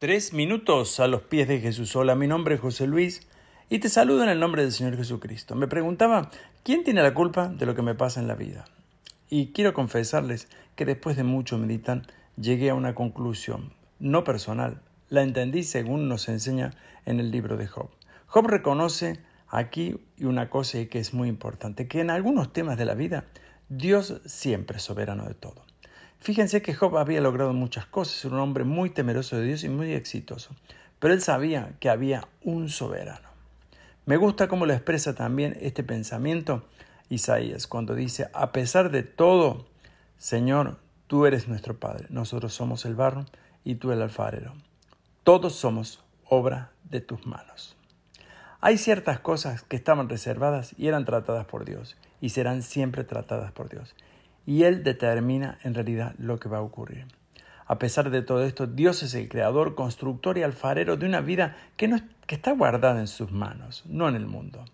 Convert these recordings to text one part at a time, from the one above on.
Tres minutos a los pies de Jesús. Hola, mi nombre es José Luis y te saludo en el nombre del Señor Jesucristo. Me preguntaba, ¿quién tiene la culpa de lo que me pasa en la vida? Y quiero confesarles que después de mucho meditar llegué a una conclusión, no personal, la entendí según nos enseña en el libro de Job. Job reconoce aquí una cosa que es muy importante, que en algunos temas de la vida Dios siempre es soberano de todo. Fíjense que Job había logrado muchas cosas, era un hombre muy temeroso de Dios y muy exitoso, pero él sabía que había un soberano. Me gusta cómo lo expresa también este pensamiento Isaías cuando dice, a pesar de todo, Señor, tú eres nuestro Padre, nosotros somos el barro y tú el alfarero. Todos somos obra de tus manos. Hay ciertas cosas que estaban reservadas y eran tratadas por Dios y serán siempre tratadas por Dios y Él determina en realidad lo que va a ocurrir. A pesar de todo esto, Dios es el creador, constructor y alfarero de una vida que, está guardada en sus manos, no en el mundo.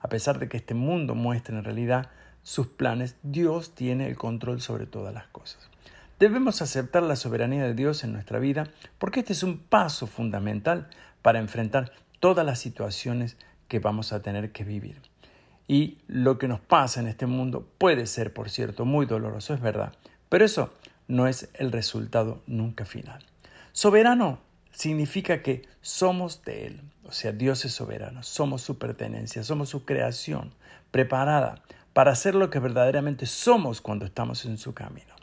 A pesar de que este mundo muestre en realidad sus planes, Dios tiene el control sobre todas las cosas. Debemos aceptar la soberanía de Dios en nuestra vida porque este es un paso fundamental para enfrentar todas las situaciones que vamos a tener que vivir. Y lo que nos pasa en este mundo puede ser, por cierto, muy doloroso, es verdad, pero eso no es el resultado nunca final. Soberano significa que somos de Él, o sea, Dios es soberano, somos su pertenencia, somos su creación, preparada para hacer lo que verdaderamente somos cuando estamos en su camino.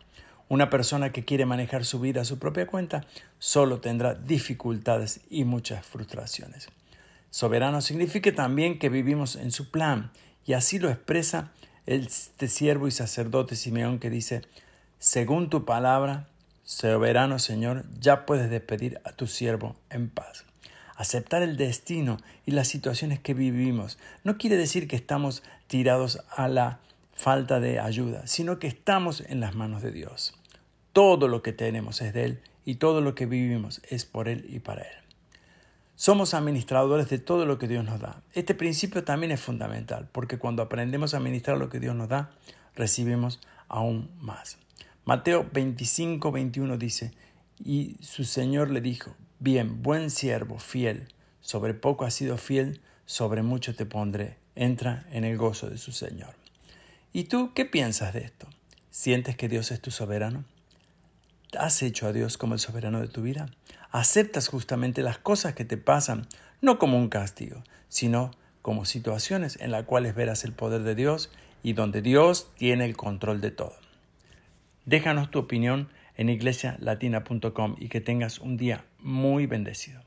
Una persona que quiere manejar su vida a su propia cuenta solo tendrá dificultades y muchas frustraciones. Soberano significa también que vivimos en su plan y así lo expresa este siervo y sacerdote Simeón que dice, según tu palabra, soberano Señor, ya puedes despedir a tu siervo en paz. Aceptar el destino y las situaciones que vivimos no quiere decir que estamos tirados a la falta de ayuda, sino que estamos en las manos de Dios. Todo lo que tenemos es de Él y todo lo que vivimos es por Él y para Él. Somos administradores de todo lo que Dios nos da. Este principio también es fundamental, porque cuando aprendemos a administrar lo que Dios nos da, recibimos aún más. Mateo 25, 21 dice, y su Señor le dijo, bien, buen siervo, fiel, sobre poco has sido fiel, sobre mucho te pondré, entra en el gozo de su Señor. ¿Y tú qué piensas de esto? ¿Sientes que Dios es tu soberano? ¿Has hecho a Dios como el soberano de tu vida? ¿Aceptas justamente las cosas que te pasan, no como un castigo, sino como situaciones en las cuales verás el poder de Dios y donde Dios tiene el control de todo? Déjanos tu opinión en iglesialatina.com y que tengas un día muy bendecido.